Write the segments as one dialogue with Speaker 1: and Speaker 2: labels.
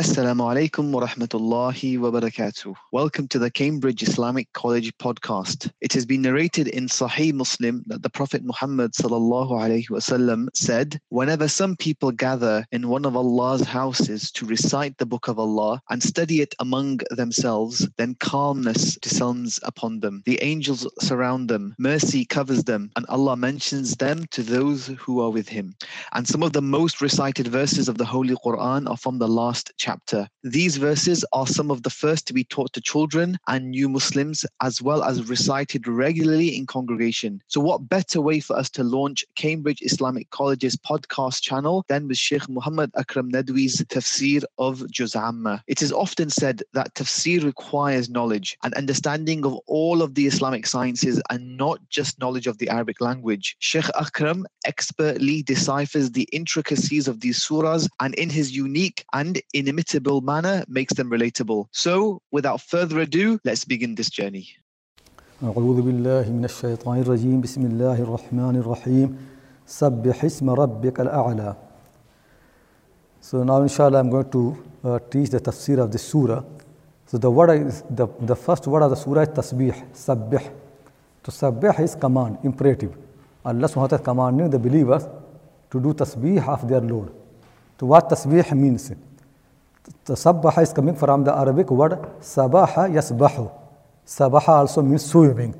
Speaker 1: Assalamu alaikum wa rahmatullahi wa barakatuh. Welcome to the Cambridge Islamic College podcast. It has been narrated in Sahih Muslim that the Prophet Muhammad sallallahu alaihi wasallam said, "Whenever some people gather in one of Allah's houses to recite the book of Allah and study it among themselves, then calmness descends upon them. The angels surround them, mercy covers them, and Allah mentions them to those who are with Him." And some of the most recited verses of the Holy Quran are from the last chapter chapter. These verses are some of the first to be taught to children and new Muslims, as well as recited regularly in congregation. So, what better way for us to launch Cambridge Islamic College's podcast channel than with Sheikh Muhammad Akram Nadwi's tafsir of Juz Amma? It is often said that tafsir requires knowledge and understanding of all of the Islamic sciences and not just knowledge of the Arabic language. Sheikh Akram expertly deciphers the intricacies of these surahs and in his unique and inimitable imitable manner makes them relatable. So, without further ado, let's begin this journey.
Speaker 2: أعوذ بالله من الشيطان الرجيم بسم الله الرحمن الرحيم سبح اسم ربك الأعلى So now inshallah I'm going to uh, teach the tafsir of the surah. So the word is, the, the first word of the surah is tasbih, sabbih. So sabbih is command, imperative. Allah subhanahu wa ta'ala commanding the believers to do tasbih of their Lord. So what tasbih means? Tasabbaha is coming from the Arabic word sabaha yasbahu. Sabaha also means swimming.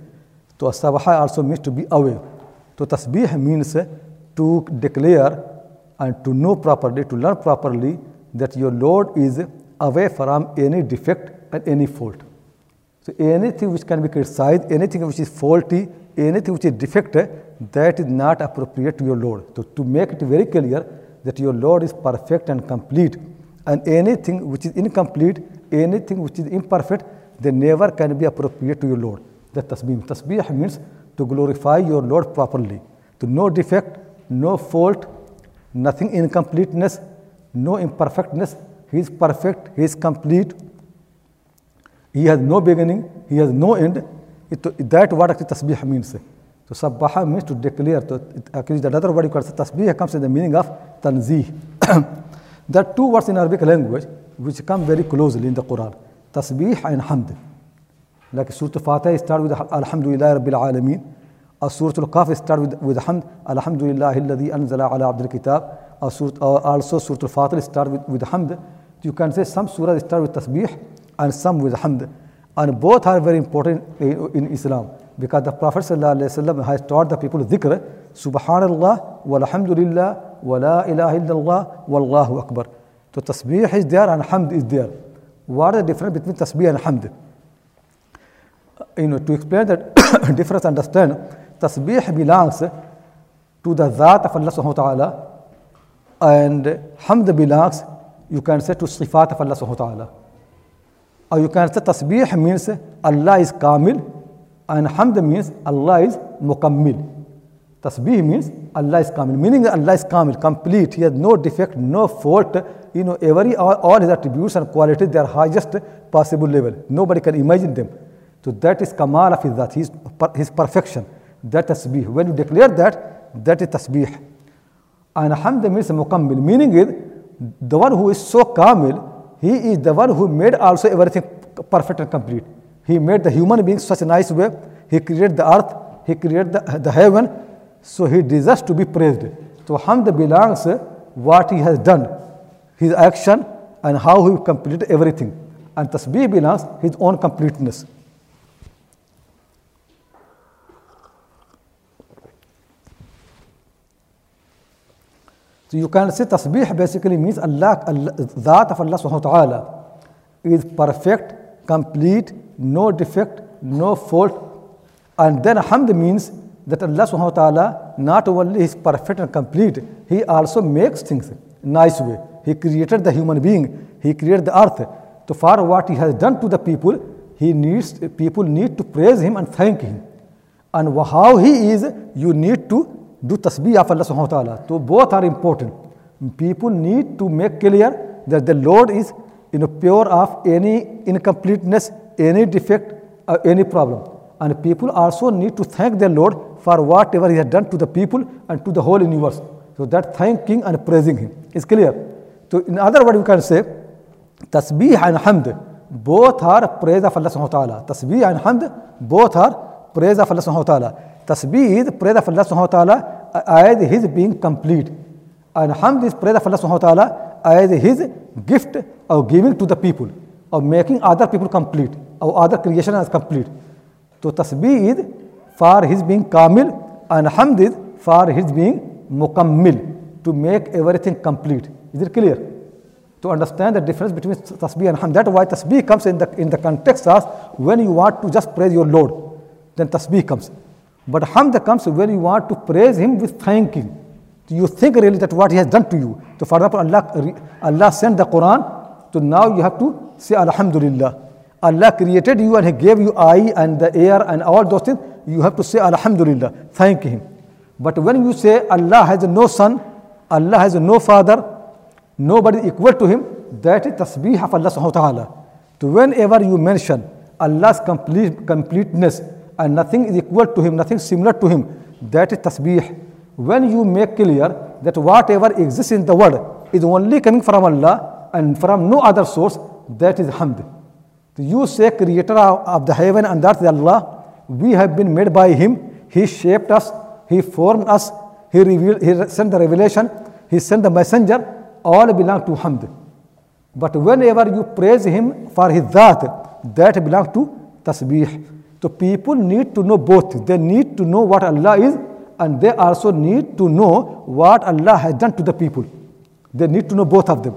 Speaker 2: So sabaha also means to be away. So tasbih means to declare and to know properly, to learn properly that your Lord is away from any defect and any fault. So anything which can be criticized, anything which is faulty, anything which is defective, that is not appropriate to your Lord. So to make it very clear that your Lord is perfect and complete and anything which is incomplete, anything which is imperfect, they never can be appropriate to your Lord. That tasbih. Tasbih means to glorify your Lord properly. To no defect, no fault, nothing incompleteness, no imperfectness. He is perfect, He is complete. He has no beginning, He has no end. It, that what actually tasbih means. So sabbaha means to declare. So actually, the other word you call tasbih comes in the meaning of tanzih. There are two words in Arabic language which come very closely in the Quran tasbih and hamd. Like Surah Al-Fatiha start with Alhamdulillah Rabbil Alameen. Or Surah Al-Kahf start with, with Hamd. Alhamdulillah Alladhi Anzala Ala Abdul Kitab. Or Surah, uh, also Surah Al-Fatir start with, with Hamd. You can say some surah start with tasbih and some with Hamd. And both are very important in, in Islam because the Prophet ﷺ has taught the people dhikr, Subhanallah, walhamdulillah, wa la ilaha illallah, wallahu akbar. So tasbih is there and hamd is there. What is the difference between tasbih and hamd? You know, to explain that difference, understand, tasbih belongs to the Zat of Allah subhanahu wa ta'ala and hamd belongs, you can say, to sifat of Allah subhanahu wa ta'ala. Or you can say tasbih means Allah is kamil and hamd means Allah is mukammil. Tasbih means Allah is kamil, meaning Allah is kamil, complete. He has no defect, no fault. You know, every all, all his attributes and qualities they are highest possible level. Nobody can imagine them. So that is kamal of his that, his, his perfection. That tasbih. When you declare that, that is tasbih. And hamd means mukammil, meaning is the one who is so kamil, he is the one who made also everything perfect and complete. He made the human being such a nice way. He created the earth. He created the, the heaven. So he deserves to be praised. So Hamd belongs what he has done, his action and how he completed everything. And Tasbih belongs his own completeness. So you can say Tasbih basically means Allah, Allah Dhat of Allah subhanahu wa ta'ala is perfect, complete, no defect, no fault. And then Hamd means that Allah subhanahu wa ta'ala not only is perfect and complete, He also makes things nice way. He created the human being, He created the earth. So for what He has done to the people, He needs people need to praise Him and thank Him. And how He is, you need to do tasbih of Allah subhanahu wa ta'ala. So both are important. People need to make clear that the Lord is you know, pure of any incompleteness, any defect, uh, any problem. And people also need to thank their Lord for whatever He has done to the people and to the whole universe. So that thanking and praising Him is clear. So in other words, you can say Tasbih and Hamd, both are praise of Allah subhanahu wa ta'ala. Tasbih and Hamd, both are praise of Allah subhanahu wa ta'ala. Tasbih is praise of Allah subhanahu wa ta'ala as his being complete. And Hamd is praise of Allah subhanahu wa ta'ala as his gift of giving to the people, of making other people complete, or other creation as complete. So tasbih is for his being kamil and hamd is for his being mukammil, to make everything complete. Is it clear? To understand the difference between tasbih and hamd. That's why tasbih comes in the, in the context as when you want to just praise your Lord, then tasbih comes. But hamd comes when you want to praise him with thanking. You think really that what he has done to you. So for example, Allah, Allah sent the Quran, so now you have to say Alhamdulillah. Allah created you and He gave you eye and the air and all those things. You have to say Alhamdulillah, thank Him. But when you say Allah has no son, Allah has no father, nobody is equal to Him, that is tasbih of Allah subhanahu wa ta'ala. So whenever you mention Allah's complete, completeness and nothing is equal to Him, nothing similar to Him, that is tasbih. When you make clear that whatever exists in the world is only coming from Allah and from no other source, that is hamd. So you say creator of the heaven and earth is Allah. We have been made by Him. He shaped us. He formed us. He, revealed, he sent the revelation. He sent the messenger. All belong to Hamd. But whenever you praise Him for His Dhat, that belongs to Tasbih. So people need to know both. They need to know what Allah is and they also need to know what Allah has done to the people. They need to know both of them.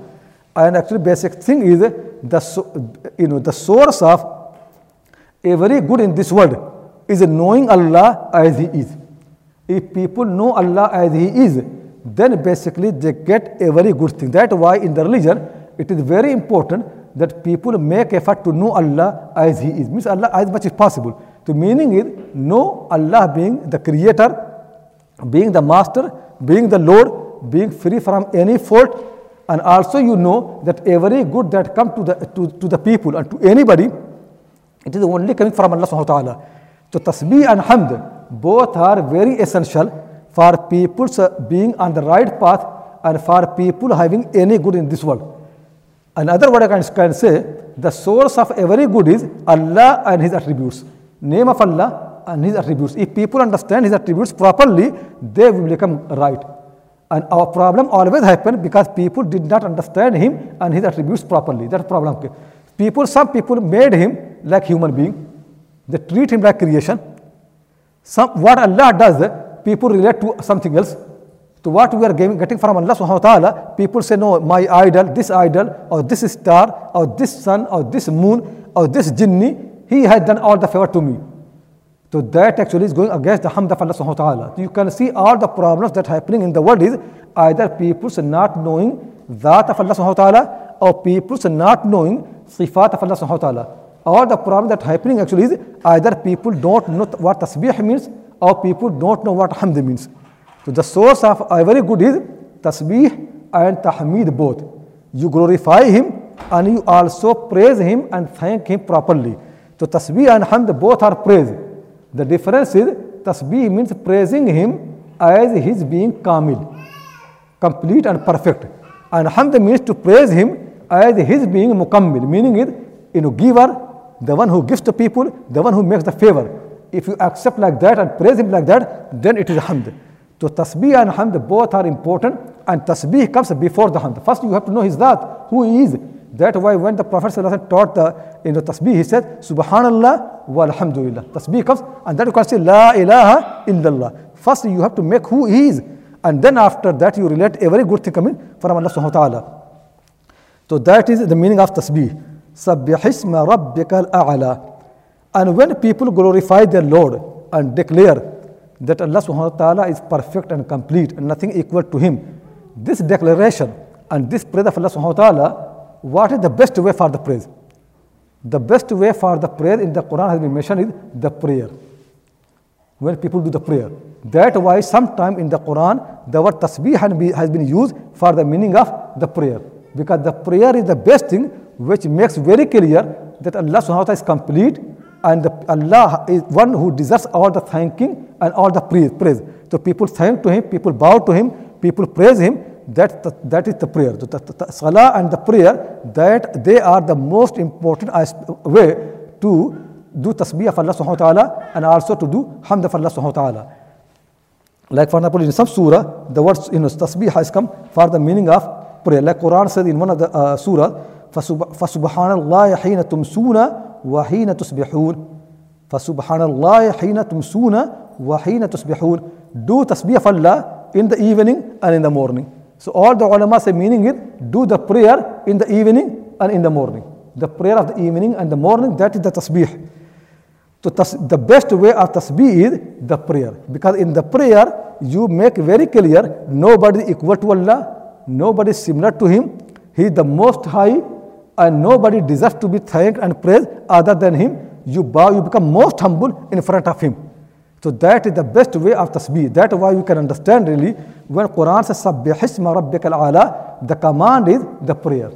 Speaker 2: And actually basic thing is the, you know, the source of every good in this world is knowing Allah as He is. If people know Allah as He is, then basically they get a very good thing. That's why in the religion it is very important that people make effort to know Allah as He is. Means Allah as much as possible. The meaning is know Allah being the creator, being the master, being the Lord, being free from any fault, and also you know that every good that comes to the, to, to the people and to anybody, it is only coming from Allah subhanahu wa ta'ala. So tasbih and hamd, both are very essential for people being on the right path and for people having any good in this world. Another word I can, can say, the source of every good is Allah and His attributes. Name of Allah and His attributes. If people understand His attributes properly, they will become right. And our problem always happened because people did not understand him and his attributes properly. That problem. People, some people made him like human being. They treat him like creation. Some, what Allah does, people relate to something else. To what we are getting from Allah subhanahu wa ta'ala, people say, no, my idol, this idol, or this star, or this sun, or this moon, or this jinni, he has done all the favor to me. So that actually is going against the hamd of Allah subhanahu wa ta'ala. You can see all the problems Dhat happening in the world is either people's not knowing that of Allah subhanahu wa ta'ala or people's not knowing sifat of Allah subhanahu wa ta'ala. All the problem that happening actually is either people don't know what tasbih means or people don't know what hamd means. So the source of every good is tasbih and tahmeed both. You glorify him and you also praise him and thank him properly. So tasbih and hamd both are praise. The difference is tasbih means praising him as his being kamil, complete and perfect. And hamd means to praise him as his being mukammil, meaning it, you know, giver, the one who gives to people, the one who makes the favor. If you accept like that and praise him like that, then it is hamd. So tasbih and hamd both are important and tasbih comes before the hamd. First you have to know his that, who he is. That's why when the Prophet taught the in the tasbih, he said, Subhanallah walhamdulillah. Tasbih comes, and then you can say, La ilaha illallah. First, you have to make who he is, and then after that, you relate every good thing coming from Allah subhanahu wa ta'ala. So that is the meaning of tasbih. Sabbihisma rabbika al-a'la. And when people glorify their Lord and declare that Allah subhanahu wa ta'ala is perfect and complete and nothing equal to him, this declaration and this praise of Allah subhanahu wa ta'ala what is the best way for the praise? The best way for the prayer in the Quran has been mentioned is the prayer. When people do the prayer. That why sometime in the Quran the word tasbih has been used for the meaning of the prayer. Because the prayer is the best thing which makes very clear that Allah subhanahu wa ta'ala is complete and Allah is one who deserves all the thanking and all the praise. So people thank to him, people bow to him, people praise him that, the, that is the prayer. The, the, the salah and the prayer, that they are the most important way to do tasbih of Allah subhanahu wa ta'ala and also to do hamd of Allah subhanahu wa ta'ala. Like for example, in some surah, the words you know, tasbih has come for the meaning of prayer. Like Quran said in one of the uh, surah, فَسُبْحَانَ اللَّهِ حِينَ تُمْسُونَ وَحِينَ تُصْبِحُونَ فَسُبْحَانَ اللَّهِ حِينَ تُمْسُونَ وَحِينَ تُصْبِحُونَ Do tasbih of Allah in the evening and in the morning. So all the ulama say meaning is do the prayer in the evening and in the morning. The prayer of the evening and the morning, that is the tasbih. So the best way of tasbih is the prayer. Because in the prayer, you make very clear nobody equal to Allah, nobody similar to Him. He is the most high and nobody deserves to be thanked and praised other than Him. You bow, you become most humble in front of Him. So that is the best way of tasbih. That's why you can understand really when Quran says Sabbihisma Rabbika al the command is the prayer.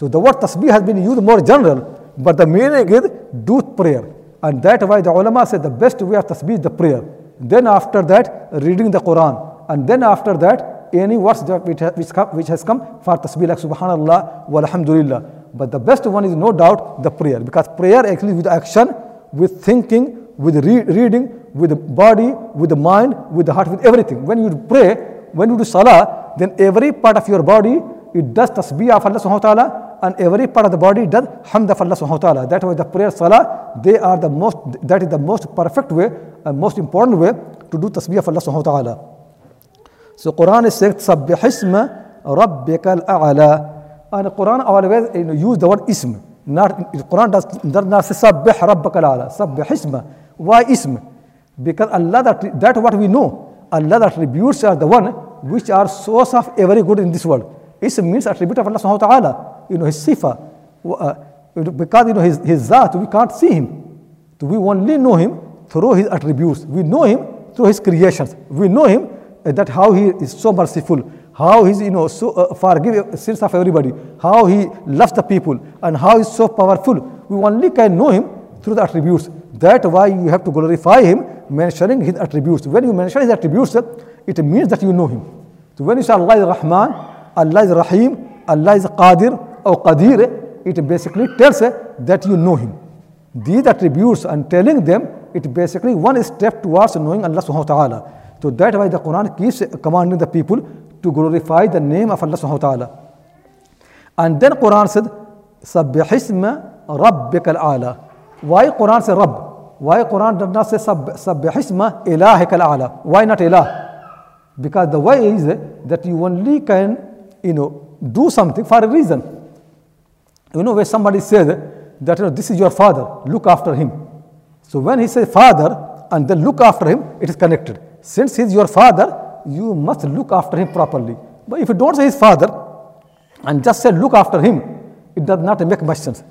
Speaker 2: So the word tasbih has been used more general, but the meaning is do prayer. And that's why the ulama said the best way of tasbih is the prayer. Then after that, reading the Quran. And then after that, any words that which, which, which has come for tasbih like subhanallah walhamdulillah. But the best one is no doubt the prayer. Because prayer actually with action, with thinking, with re- reading, with the body, with the mind, with the heart, with everything. When you pray, when you do salah, then every part of your body, it does tasbih of Allah subhanahu wa ta'ala and every part of the body does hamd of Allah subhanahu wa ta'ala. That way the prayer salah, they are the most, that is the most perfect way and most important way to do tasbih of Allah subhanahu wa ta'ala. So Quran saying, Sabbihisma Rabbika al-a'la. And Quran always you know, use the word ism. Not, Quran does, does not say Sabbih Rabbaka al-a'la. Sabbihisma. Why ism? Because Allah, that, that what we know. Allah attributes are the one which are source of every good in this world. Ism means attribute of Allah subhanahu wa ta'ala. You know, his sifa. Uh, because you know his, his zat, we can't see him. So we only know him through his attributes. We know him through his creations. We know him uh, that how he is so merciful, how he's you know so uh, forgive sins of everybody, how he loves the people, and how he's so powerful. We only can know him through the attributes. That's why you have to glorify him, mentioning his attributes. When you mention his attributes, it means that you know him. So when you say Allah is Rahman, Allah is Rahim, Allah is Qadir or Qadir, it basically tells that you know him. These attributes and telling them, it basically one step towards knowing Allah subhanahu wa ta'ala. So that's why the Quran keeps commanding the people to glorify the name of Allah subhanahu wa ta'ala. And then Quran said, Sabbihisma Rabbika al-A'la. Why Quran says Rabb? Why Quran does not say Sabbihisma Ilahika al-A'la? Why not Ilah? Because the way is that you only can, you know, do something for a reason. You know, when somebody says that you know, this is your father, look after him. So when he says father and then look after him, it is connected. Since he is your father, you must look after him properly. But if you don't say his father and just say look after him, it does not make much sense.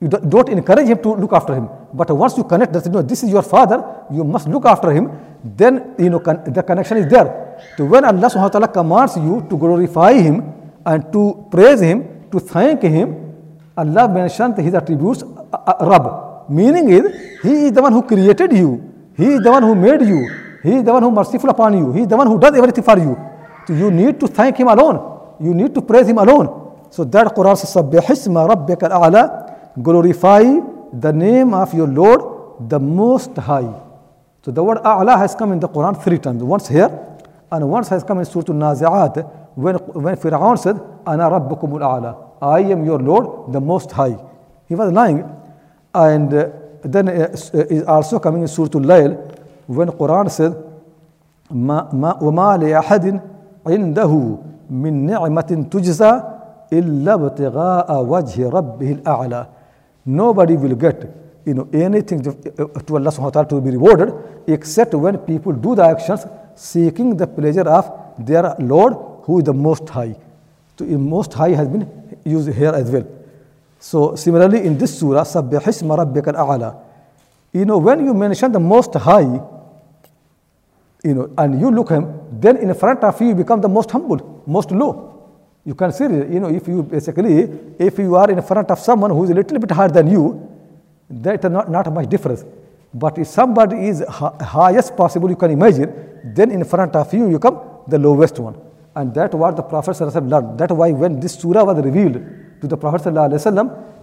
Speaker 2: You don't encourage him to look after him. But once you connect that, you know, this is your father, you must look after him, then you know con- the connection is there. So when Allah subhanahu wa ta'ala commands you to glorify him and to praise him, to thank him, Allah mentioned his attributes, uh, uh, Rabb. Meaning is, he is the one who created you. He is the one who made you. He is the one who merciful upon you. He is the one who does everything for you. So you need to thank him alone. You need to praise him alone. So that Quran says, Sabbihisma Rabbika al-A'la. Glorify the name of your Lord, the Most High. So the word A'la has come in the Quran three times. Once here, and once has come in Surah Al-Nazi'at, when, when Fir'aun said, Ana Rabbukum al-A'la. I am your Lord, the Most High. He was lying. And uh, then uh, is also coming in Surah Al-Layl when Quran said, وَمَا لِأَحَدٍ عِنْدَهُ مِنْ نِعْمَةٍ تُجْزَى إِلَّا ابْتِغَاءَ وَجْهِ رَبِّهِ الْأَعْلَى Nobody will get you know, anything to, to Allah subhanahu wa ta'ala to be rewarded except when people do the actions seeking the pleasure of their Lord who is the Most High. So the Most High has been used here as well. So similarly in this surah, Sabbihisma Rabbika al-A'la. You know, when you mention the Most High, you know, and you look him, then in front of you, you become the most humble, most low. You can see, you know, if you basically, if you are in front of someone who is a little bit higher than you, that is not, not much difference. But if somebody is highest possible you can imagine, then in front of you, you come the lowest one. And that what the Prophet learned. That's why when this surah was revealed to the Prophet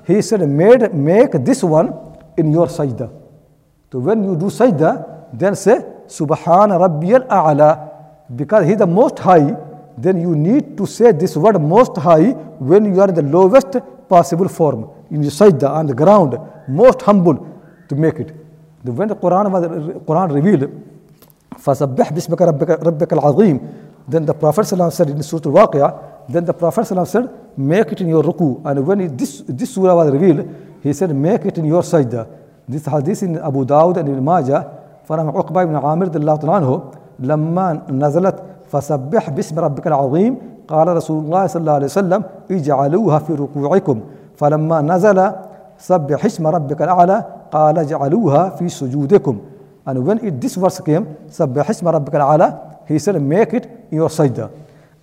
Speaker 2: he said, Made, make this one in your sajda. So when you do sajda, then say, Subhana Rabbiyal A'la, because He is the Most High, then you need to say this word Most High when you are in the lowest possible form, in the sajda, on the ground, most humble to make it. When the Quran was Quran revealed, فَسَبِّحْ بِسْمِكَ رَبِّكَ الْعَظِيمِ Then the Prophet said in Surah Al-Waqi'ah, then the Prophet said, make it in your ruku. And when this, this surah was revealed, he said, make it in your sajda. This hadith in Abu Dawud and Ibn Majah, فرمى عقبة بن عامر رضي الله عنه لما نزلت فسبح باسم ربك العظيم قال رسول الله صلى الله عليه وسلم اجعلوها في ركوعكم. فلما نزل سبح اسم ربك الأعلى قال اجعلوها في سجودكم. And when it, this verse came سبح اسم ربك الأعلى he said make it in your sajda.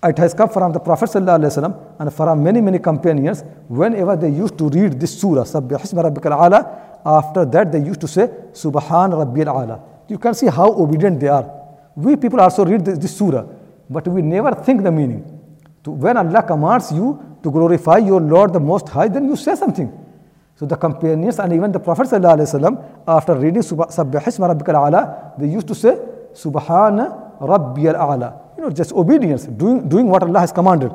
Speaker 2: It has come from the prophet صلى الله عليه وسلم and from many many companions. Whenever they used to read this surah سبح اسم ربك الأعلى after that they used to say سبحان ربي الأعلى You can see how obedient they are. We people also read this, this surah, but we never think the meaning. To, when Allah commands you to glorify your Lord the Most High, then you say something. So the companions and even the Prophet ﷺ, after reading Sabbih Hisma Rabbikal Ala, they used to say, Subhan Rabbiyal Ala. You know, just obedience, doing, doing what Allah has commanded.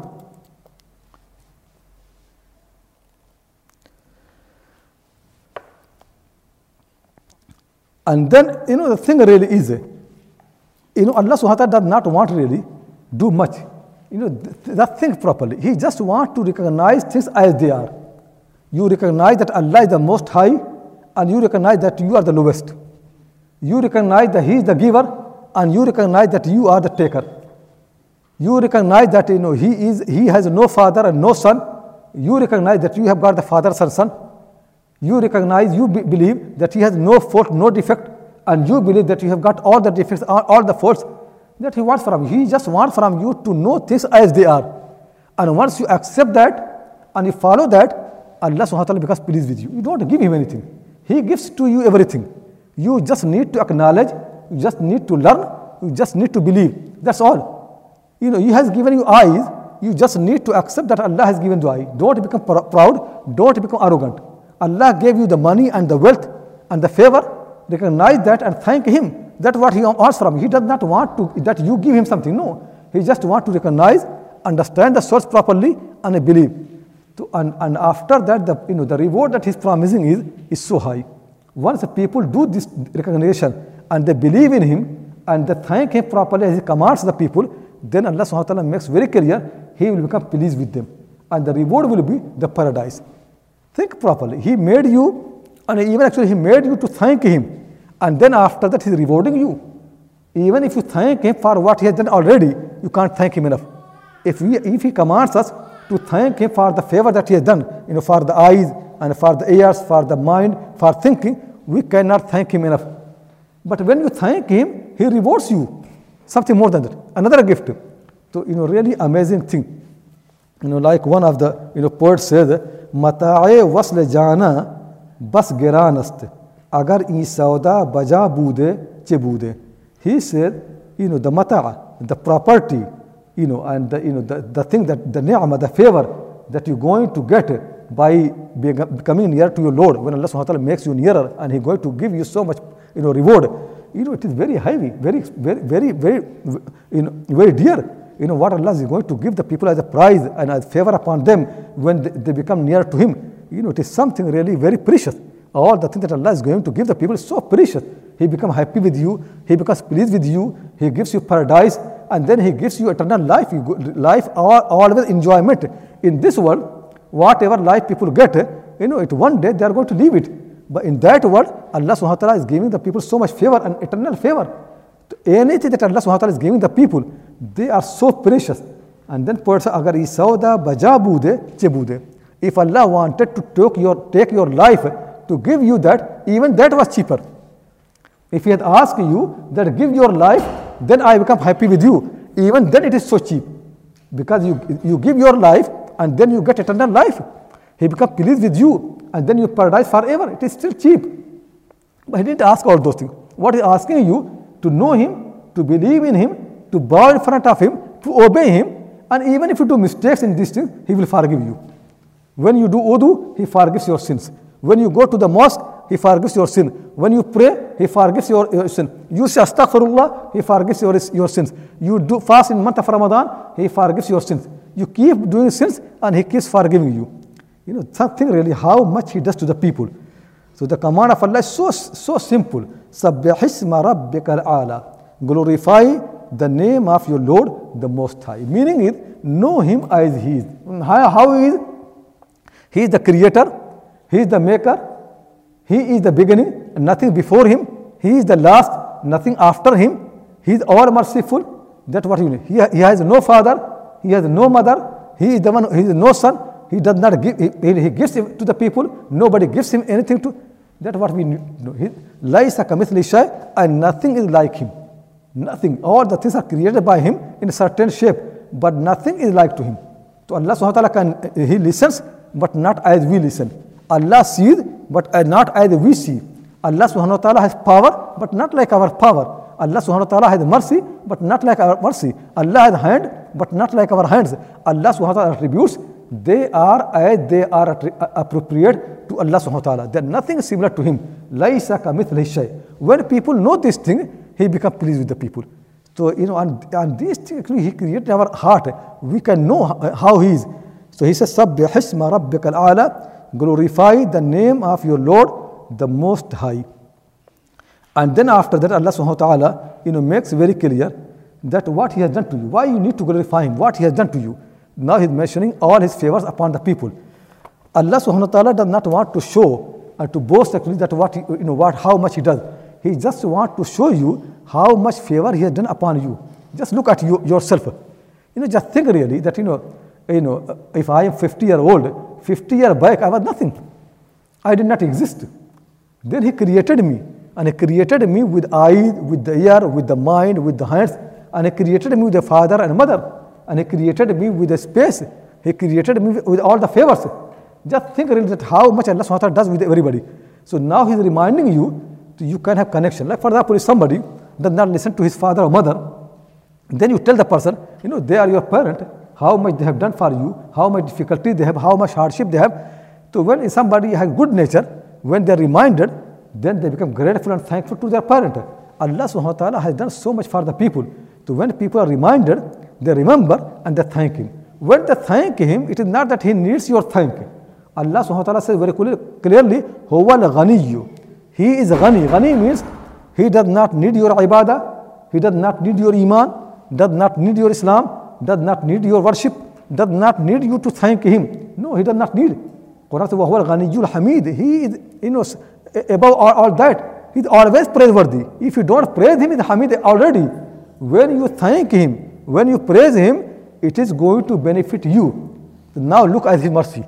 Speaker 2: And then, you know, the thing really is, you know, Allah subhanahu does not want really do much. You know, that think properly. He just wants to recognize things as they are. You recognize that Allah is the most high and you recognize that you are the lowest. You recognize that He is the giver and you recognize that you are the taker. You recognize that you know he is he has no father and no son. You recognize that you have got the father and son. You recognize, you be believe that he has no fault, no defect, and you believe that you have got all the defects, all, all the faults that he wants from you. He just wants from you to know things as they are. And once you accept that and you follow that, Allah subhanahu wa ta'ala becomes pleased with you. You don't give him anything. He gives to you everything. You just need to acknowledge, you just need to learn, you just need to believe. That's all. You know, He has given you eyes, you just need to accept that Allah has given you eyes. Don't become pr proud, don't become arrogant. Allah gave you the money and the wealth and the favor. Recognize that and thank Him. That's what He wants from you. He does not want to that you give Him something. No, He just wants to recognize, understand the source properly, and believe. To, and, and after that, the, you know, the reward that He's promising is, is so high. Once the people do this recognition and they believe in Him and they thank Him properly as He commands the people, then Allah subhanahu wa ta'ala makes very clear He will become pleased with them. And the reward will be the paradise. Think properly. He made you, and even actually He made you to thank Him. And then after that, He's rewarding you. Even if you thank Him for what He has done already, you can't thank Him enough. If, we, if He commands us to thank Him for the favor that He has done, you know, for the eyes and for the ears, for the mind, for thinking, we cannot thank Him enough. But when you thank Him, He rewards you. Something more than that. Another gift. So, you know, really amazing thing. You know, like one of the, you know, poets says, Mata'e wasle jana bas giranast. Agar i sauda baja bude che bude. He said, you know, the mata, the property, you know, and the, you know, the, the thing that, the ni'mah, the favor that you're going to get by becoming near to your Lord, when Allah subhanahu wa ta'ala makes you nearer and He's going to give you so much, you know, reward you know, it is very heavy, very, very, very, very, you know, very dear. You know, what Allah is going to give the people as a prize and as favor upon them when they, they become near to Him. You know, it is something really very precious. All the things that Allah is going to give the people is so precious. He becomes happy with you, He becomes pleased with you, He gives you paradise, and then He gives you eternal life, life, all, always enjoyment. In this world, whatever life people get, you know, it one day they are going to leave it. But in that world, Allah subhanahu wa ta'ala is giving the people so much favor and eternal favor. Anything that Allah subhanahu wa ta'ala is giving the people, they are so precious. And then poets agar isauda bajabude chebude. If Allah wanted to take your, take your life to give you that, even that was cheaper. If He had asked you that give your life, then I become happy with you. Even then it is so cheap. Because you, you give your life and then you get eternal life. He becomes pleased with you and then you paradise forever. It is still cheap. But he didn't ask all those things. What he is asking you to know him, to believe in him, to bow in front of him, to obey him, And even if you do mistakes in these things, He will forgive you. When you do wudu, He forgives your sins. When you go to the mosque, He forgives your sin. When you pray, He forgives your, your sin. You say astaghfirullah, He forgives your, your sins. You do fast in month of Ramadan, He forgives your sins. You keep doing sins and He keeps forgiving you. You know, something really how much He does to the people. So the command of Allah is so, so simple. Glorify the name of your Lord, the Most High. Meaning is, know Him as He is. How, how is? He is the creator, He is the maker, He is the beginning, nothing before Him, He is the last, nothing after Him, He is all merciful. That's what you need. He, he has no father, He has no mother, He is the one, He is no son, He does not give, He, he gives to the people, nobody gives Him anything to. That's what we know. He, Laisa kamithli shay, and nothing is like Him. Nothing. All the things are created by Him in a certain shape, but nothing is like to Him. So Allah subhanahu wa ta'ala can, eh, He listens, but not as we listen. Allah sees, but eh, not as we see. Allah subhanahu wa ta'ala has power, but not like our power. Allah subhanahu wa ta'ala has mercy, but not like our mercy. Allah has hand, but not like our hands. Allah subhanahu wa ta'ala attributes, they are as they are eh, appropriate to Allah subhanahu wa ta'ala. There nothing similar to Him. When people know this thing, He becomes pleased with the people. So, you know, and, and things, actually, He created our heart. We can know uh, how He is. So he says, Sabbihisma rabbika al-ala, glorify the name of your Lord, the Most High. And then after that, Allah subhanahu wa ta'ala, you know, makes very clear that what He has done to you, why you need to glorify Him, what He has done to you. Now He's mentioning all His favors upon the people. Allah subhanahu wa ta'ala does not want to show and to boast actually that what, he, you know, what, how much He does. He just wants to show you how much favor He has done upon you. Just look at you, yourself. You know, just think really that, you know, you know, if I am 50 year old, 50 year back, I was nothing. I did not exist. Then He created me, and He created me with eyes, with the ear, with the mind, with the hands, and He created me with a father and mother, and He created me with a space. He created me with all the favors. Just think really that how much Allah SWT does with everybody. So now He's reminding you you can have connection. Like for example, if somebody does not listen to his father or mother, then you tell the person, you know, they are your parent, how much they have done for you, how much difficulty they have, how much hardship they have. So when somebody has good nature, when they are reminded, then they become grateful and thankful to their parent. Allah subhanahu wa ta'ala has done so much for the people. So when people are reminded, they remember and they thank him. When they thank him, it is not that he needs your thank. Allah subhanahu wa ta'ala says very clearly, Huwa al He is ghani. Ghani means he does not need your ibadah, he does not need your iman, does not need your Islam, does not need your worship, does not need you to thank him. No, he does not need. Quran says, Wahwal Ghaniyul Hamid. He is, you know, above all, all that. He is always praiseworthy. If you don't praise him, he is Hamid already. When you thank him, when you praise him, it is going to benefit you. Now look at his mercy.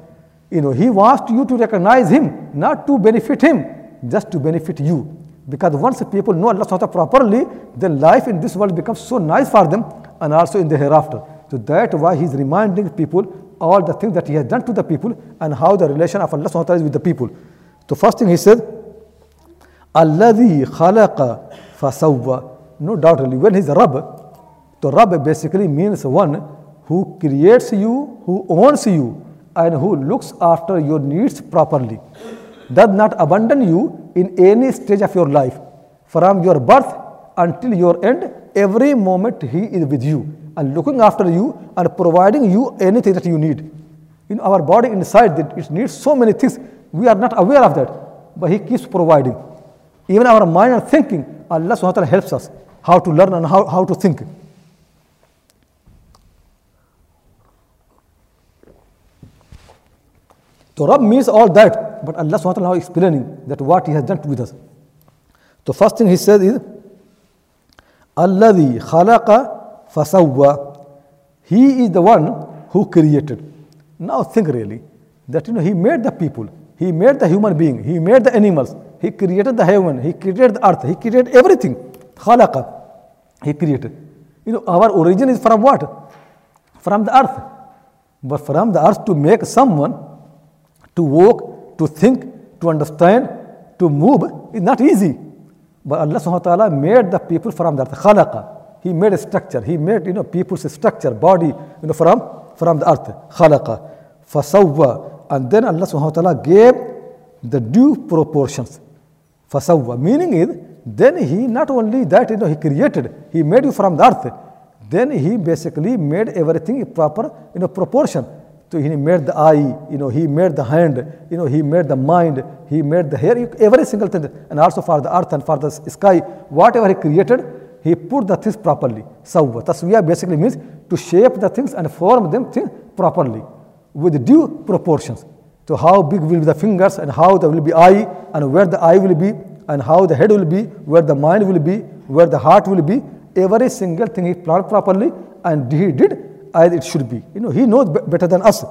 Speaker 2: You know, he wants you to recognize him, not to benefit him, just to benefit you. Because once people know Allah SWT properly, then life in this world becomes so nice for them and also in the hereafter. So that's why he's reminding people all the things that he has done to the people and how the relation of Allah SWT is with the people. So first thing he said, Alladhi khalaqa fasawwa. No doubt really, when he's Rabb, so Rabb basically means one who creates you, who owns you, and who looks after your needs properly. Does not abandon you in any stage of your life. From your birth until your end, every moment He is with you and looking after you and providing you anything that you need. In our body inside, it needs so many things. We are not aware of that, but He keeps providing. Even our mind and thinking, Allah subhanahu wa ta'ala helps us how to learn and how, how to think. So Rabb means all that, but Allah ta'ala is explaining that what He has done with us. So first thing He says is, Alladhi khalaqa fasawwa. He is the one who created. Now think really, that you know He made the people, He made the human being, He made the animals, He created the heaven, He created the earth, He created everything. Khalaqa. He created. You know, our origin is from what? From the earth. But from the earth to make someone to walk, to think, to understand, to move is not easy. But Allah subhanahu wa ta'ala made the people from the earth. Khalaqa. He made a structure. He made you know people's structure, body, you know, from, from the earth. Khalaqa. Fasawwa. And then Allah subhanahu wa ta'ala gave the due proportions. Fasawwa. Meaning is then he not only that you know he created, he made you from the earth. Then he basically made everything in proper you know proportion. So he made the eye, you know, he made the hand, you know, he made the mind, he made the hair, every single thing. And also for the earth and for the sky, whatever he created, he put the things properly. Sawwa. Taswiya basically means to shape the things and form them things properly with due proportions. So how big will be the fingers and how there will be eye and where the eye will be and how the head will be, where the mind will be, where the heart will be. Every single thing he planned properly and he did as it should be. You know, he knows better than us.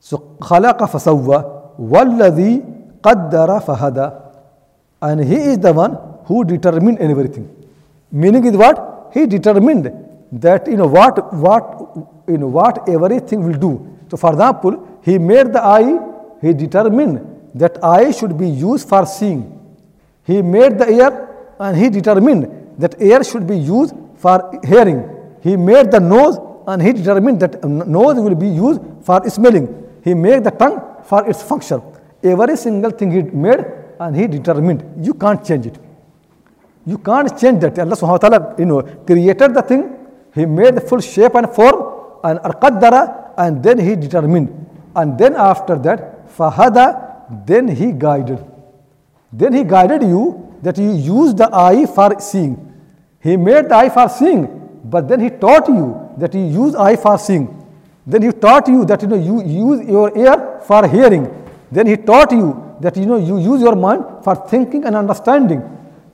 Speaker 2: So خلق فسوى والذي قدر فهدى and he is the one who determined everything. Meaning is what? He determined that you know what what you know what everything will do. So for example, he made the eye, he determined that eye should be used for seeing. He made the ear and he determined that ear should be used for hearing. He made the nose and he determined that nose will be used for smelling. He made the tongue for its function. Every single thing he made and he determined. You can't change it. You can't change that. Allah subhanahu wa ta'ala you know, created the thing, He made the full shape and form and qaddara and then He determined. And then after that, fahada, then He guided. Then He guided you that you use the eye for seeing. He made the eye for seeing, but then He taught you that you use eye for seeing. Then He taught you that you know you use your ear for hearing. Then He taught you that you know you use your mind for thinking and understanding.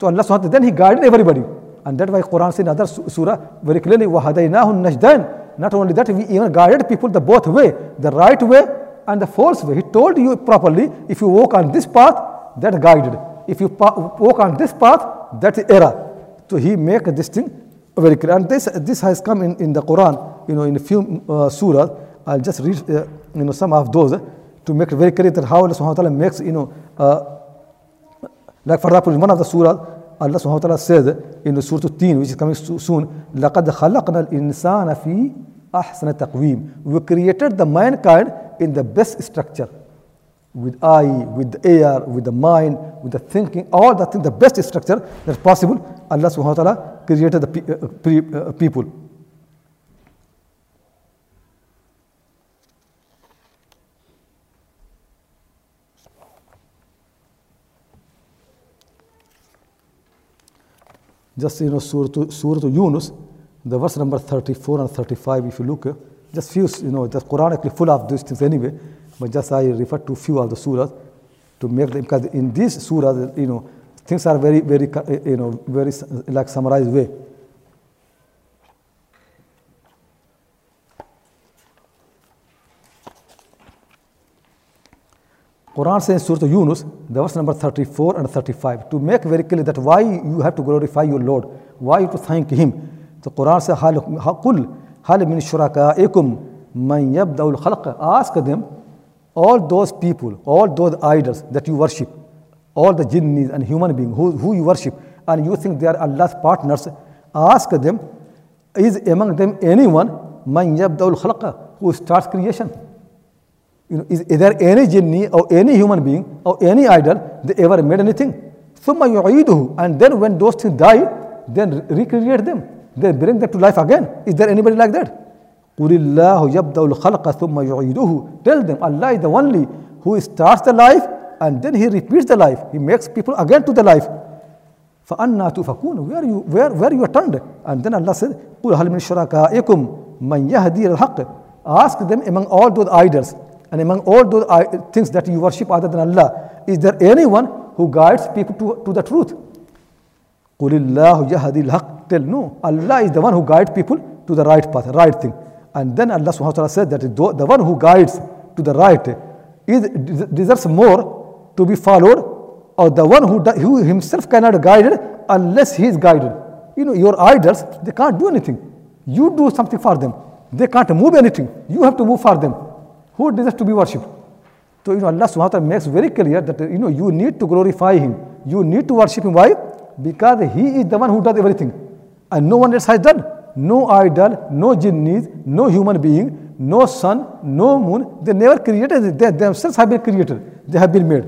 Speaker 2: So Allah subhanahu then He guided everybody. And that's why Quran says in other surah very clearly, وَهَدَيْنَاهُ النَّجْدَيْنِ Not only that, we even guided people the both way, the right way and the false way. He told you properly, if you walk on this path, that's guided. If you walk on this path, that's error. So He make this thing very clear. And this, this has come in, in the Quran, you know, in a few uh, surahs. I'll just read, uh, you know, some of those to make it very clear that how Allah subhanahu wa ta'ala makes, you know, uh, like for example, in one of the surah, Allah subhanahu wa ta'ala says in Surah Teen, which is coming soon, لَقَدْ خَلَقْنَا الْإِنسَانَ فِي أَحْسَنَ تَقْوِيمٍ We created the mankind in the best structure. With eye, with the ear, with the mind, with the thinking, all the things, the best structure that's possible, Allah subhanahu wa ta'ala created the uh, people. just you know Surah, Surah Yunus, the verse number 34 and 35, if you look, just few, you know, the Quran actually full of these things anyway, but just I refer to few of the surahs to make them, because in these surahs, you know, things are very, very, you know, very like summarized way. Quran says Surah Yunus, the verse number 34 and 35, to make very clear that why you have to glorify your Lord, why you to thank Him. The Quran says, قُلْ هَلْ مِنْ شُرَكَائِكُمْ مَنْ يَبْدَأُ الْخَلْقَ Ask them, all those people, all those idols that you worship, all the jinnis and human beings who, who you worship, and you think they are Allah's partners, ask them, is among them anyone man yabdaul khalqa, who starts creation? You know, is, is there any jinni or any human being or any idol that ever made anything? Summa yu'iduhu, and then when those things die, then recreate them, then bring them to life again. Is there anybody like that? Tell them Allah is the only who starts the life and then He repeats the life. He makes people again to the life. فَأَنَّا تُفَكُونَ Where you where where you are turned? And then Allah said, قُلْ هَلْ مِنْ شُرَكَائِكُمْ مَنْ يَهْدِي الْحَقِّ Ask them among all those idols and among all those things that you worship other than Allah, is there anyone who guides people to, to the truth? Tell no, Allah is the one who guides people to the right path, right thing. And then Allah subhanahu wa ta'ala said that the one who guides to the right is deserves more to be followed, or the one who, who himself cannot guide unless he is guided. You know, your idols, they can't do anything. You do something for them. They can't move anything. You have to move for them who deserves to be worshipped. So you know Allah subhanahu wa ta'ala makes very clear that you know you need to glorify him. You need to worship him. Why? Because he is the one who does everything. and no one else has done no idol, no jinnis, no human being, no sun, no moon. They never created, they themselves have been created, they have been made.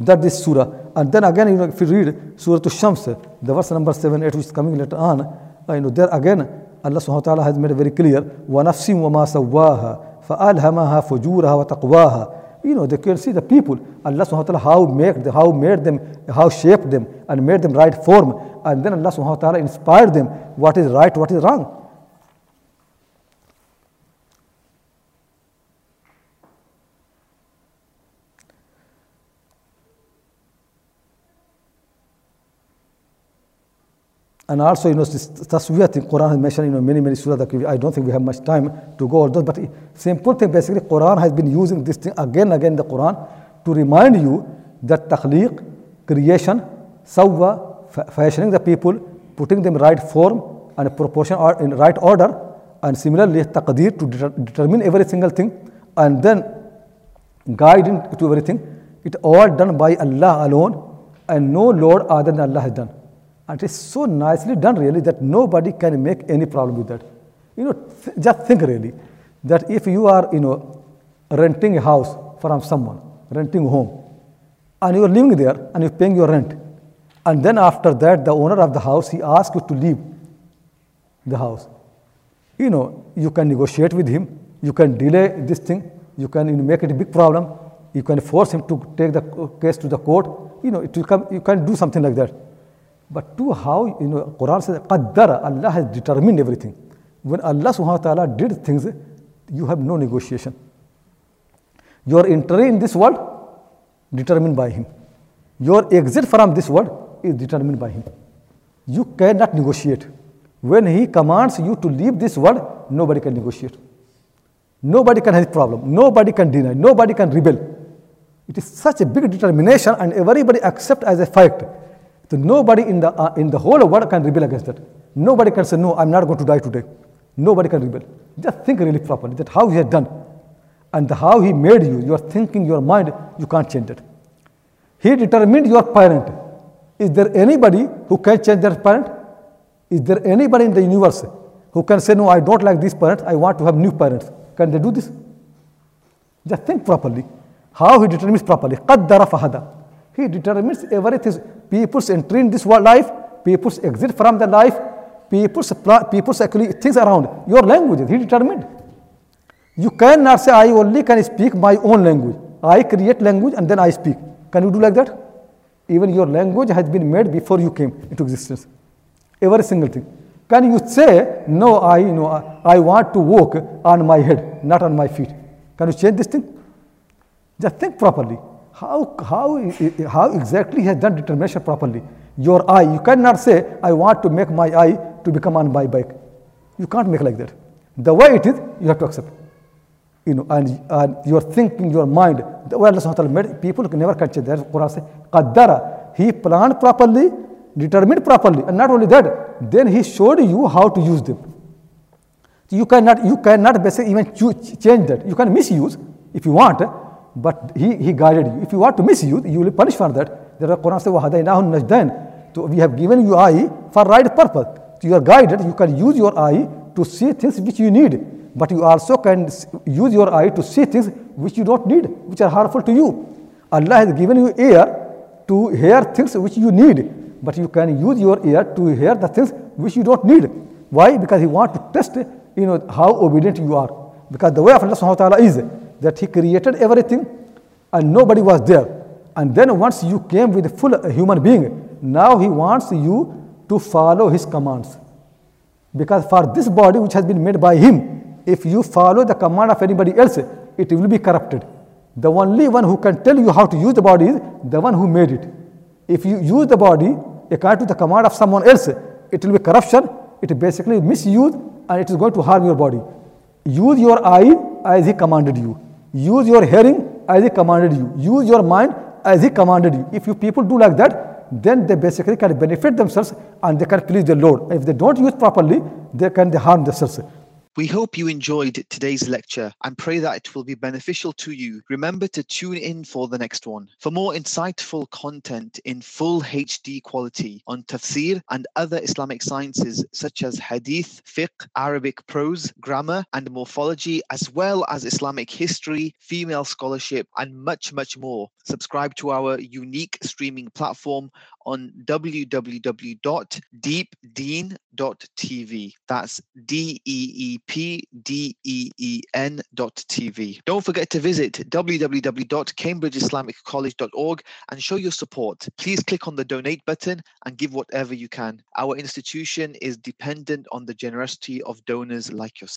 Speaker 2: That is surah. And then again, you know, if you read Surah to Shams, the verse number 7, 8, which is coming later on, uh, you know, there again, Allah subhanahu wa ta'ala has made very clear, وَنَفْسٍ fa سَوَّاهَا فَأَلْهَمَهَا فُجُورَهَا وَتَقْوَاهَا you know, they can see the people, Allah subhanahu wa ta'ala, how, make them, how made them, how shaped them, and made them right form. And then Allah subhanahu wa ta'ala inspired them what is right, what is wrong. And also, you know, this taswiyat in Quran has mentioned, you know, many, many surah that I don't think we have much time to go all those, but simple thing, basically, Quran has been using this thing again and again in the Quran to remind you that takhliq, creation, sawwa, fashioning the people, putting them right form and proportion or in right order, and similarly, taqdeer to deter determine every single thing, and then guiding to everything. It all done by Allah alone, and no Lord other than Allah has done. And it is so nicely done, really, that nobody can make any problem with that. You know, th just think really that if you are, you know, renting a house from someone, renting a home, and you are living there and you're paying your rent, and then after that, the owner of the house he asks you to leave the house. You know, you can negotiate with him, you can delay this thing, you can you know, make it a big problem, you can force him to take the uh, case to the court. You know, it will come, you can do something like that. But to how, you know, Quran says, Qaddara, Allah has determined everything. When Allah subhanahu wa ta'ala did things, you have no negotiation. Your entry in this world, determined by Him. Your exit from this world is determined by Him. You cannot negotiate. When He commands you to leave this world, nobody can negotiate. Nobody can have problem. Nobody can deny. Nobody can rebel. It is such a big determination and everybody accept as a fact so nobody in the, uh, in the whole world can rebel against that. Nobody can say, no, I'm not going to die today. Nobody can rebel. Just think really properly that how he has done and the how he made you, your thinking, your mind, you can't change it. He determined your parent. Is there anybody who can change their parent? Is there anybody in the universe who can say, no, I don't like these parents, I want to have new parents? Can they do this? Just think properly. How he determines properly. قَدَّرَ فَهَدَى he determines everything. People's entry in this world life, people's exit from the life, people's, people's actually things around. Your language, he determined. You cannot say, I only can speak my own language. I create language and then I speak. Can you do like that? Even your language has been made before you came into existence. Every single thing. Can you say, no, I, you know, I want to walk on my head, not on my feet? Can you change this thing? Just think properly. How, how, how exactly has done determination properly? Your eye, you cannot say, I want to make my eye to become on my bike. You can't make like that. The way it is, you have to accept. You know, and, and your thinking, your mind, the way Allah subhanahu made, people can never catch it. That's Quran says, Qaddara. He planned properly, determined properly, and not only that, then he showed you how to use them. You cannot, you cannot basically even change that. You can misuse if you want, but he, he guided you. If you want to misuse, you will be punished for that. There are Quran says, وَهَدَيْنَاهُ النَّجْدَيْنِ So we have given you eye for right purpose. So you are guided, you can use your eye to see things which you need. But you also can use your eye to see things which you don't need, which are harmful to you. Allah has given you ear to hear things which you need. But you can use your ear to hear the things which you don't need. Why? Because He wants to test you know, how obedient you are. Because the way of Allah subhanahu wa ta'ala is that He created everything and nobody was there. And then once you came with a full uh, human being, now He wants you to follow His commands. Because for this body which has been made by Him, if you follow the command of anybody else, it will be corrupted. The only one who can tell you how to use the body is the one who made it. If you use the body according to the command of someone else, it will be corruption, it basically misuse, and it is going to harm your body. Use your eye as He commanded you. Use your hearing as He commanded you. Use your mind as He commanded you. If you people do like that, then they basically can benefit themselves and they can please the Lord. If they don't use properly, they can harm themselves.
Speaker 1: We hope you enjoyed today's lecture and pray that it will be beneficial to you. Remember to tune in for the next one. For more insightful content in full HD quality on tafsir and other Islamic sciences such as hadith, fiqh, Arabic prose, grammar, and morphology, as well as Islamic history, female scholarship, and much, much more, subscribe to our unique streaming platform on www.deepdeen.tv. That's D E E P D E E N dot TV. Don't forget to visit www.cambridgeislamiccollege.org and show your support. Please click on the donate button and give whatever you can. Our institution is dependent on the generosity of donors like yourself.